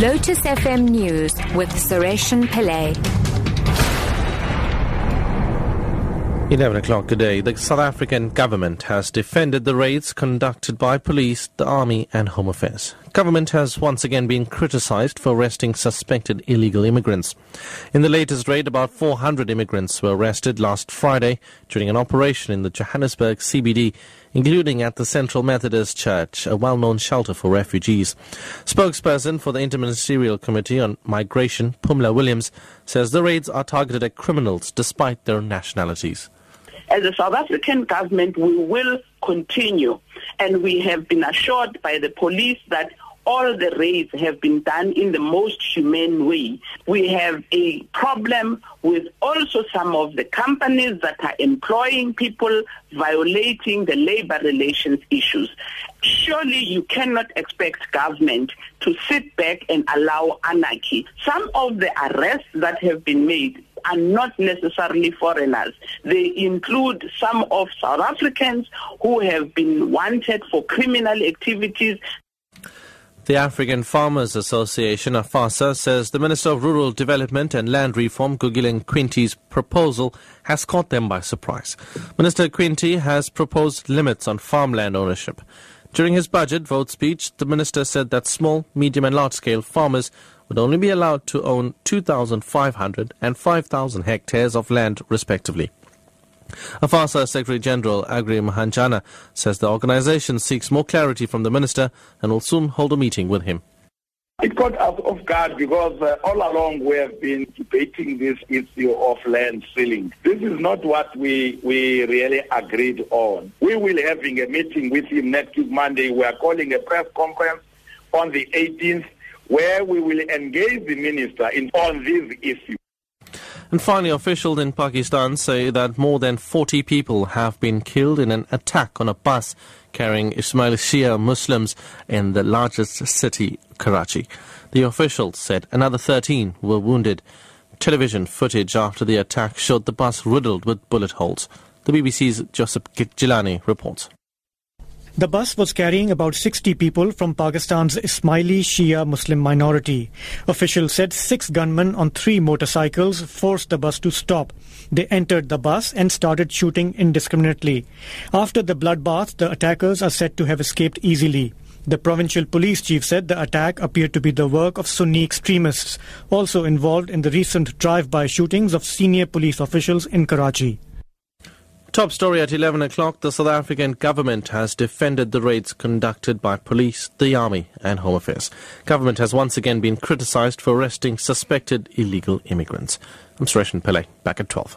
Lotus FM News with Sareshen Pillay. 11 o'clock today, the South African government has defended the raids conducted by police, the army and home affairs. Government has once again been criticized for arresting suspected illegal immigrants. In the latest raid, about 400 immigrants were arrested last Friday during an operation in the Johannesburg CBD, including at the Central Methodist Church, a well-known shelter for refugees. Spokesperson for the Interministerial Committee on Migration, Pumla Williams, says the raids are targeted at criminals despite their nationalities. As a South African government, we will continue, and we have been assured by the police that all the raids have been done in the most humane way. We have a problem with also some of the companies that are employing people violating the labor relations issues. Surely you cannot expect government to sit back and allow anarchy. Some of the arrests that have been made are not necessarily foreigners. They include some of South Africans who have been wanted for criminal activities. The African Farmers Association, AFASA, says the Minister of Rural Development and Land Reform, Gugile Nkwinti's proposal has caught them by surprise. Minister Nkwinti has proposed limits on farmland ownership. During his budget vote speech, the minister said that small, medium and large-scale farmers would only be allowed to own 2,500 and 5,000 hectares of land respectively. AFASA Secretary General Aggrey Mahanjana says the organization seeks more clarity from the minister and will soon hold a meeting with him. It caught us off guard because uh, all along we have been debating this issue of land ceiling. This is not what we, we really agreed on. We will having a meeting with him next Monday. We are calling a press conference on the 18th where we will engage the minister in, on this issue. And finally, officials in Pakistan say that more than 40 people have been killed in an attack on a bus carrying Ismaili Shia Muslims in the largest city, Karachi. The officials said another 13 were wounded. Television footage after the attack showed the bus riddled with bullet holes. The BBC's Shahzeb Jillani reports. The bus was carrying about 60 people from Pakistan's Ismaili Shia Muslim minority. Officials said six gunmen on three motorcycles forced the bus to stop. They entered the bus and started shooting indiscriminately. After the bloodbath, the attackers are said to have escaped easily. The provincial police chief said the attack appeared to be the work of Sunni extremists, also involved in the recent drive-by shootings of senior police officials in Karachi. Top story at 11 o'clock. The South African government has defended the raids conducted by police, the army and home affairs. Government has once again been criticized for arresting suspected illegal immigrants. I'm Suresh Pillay, back at 12.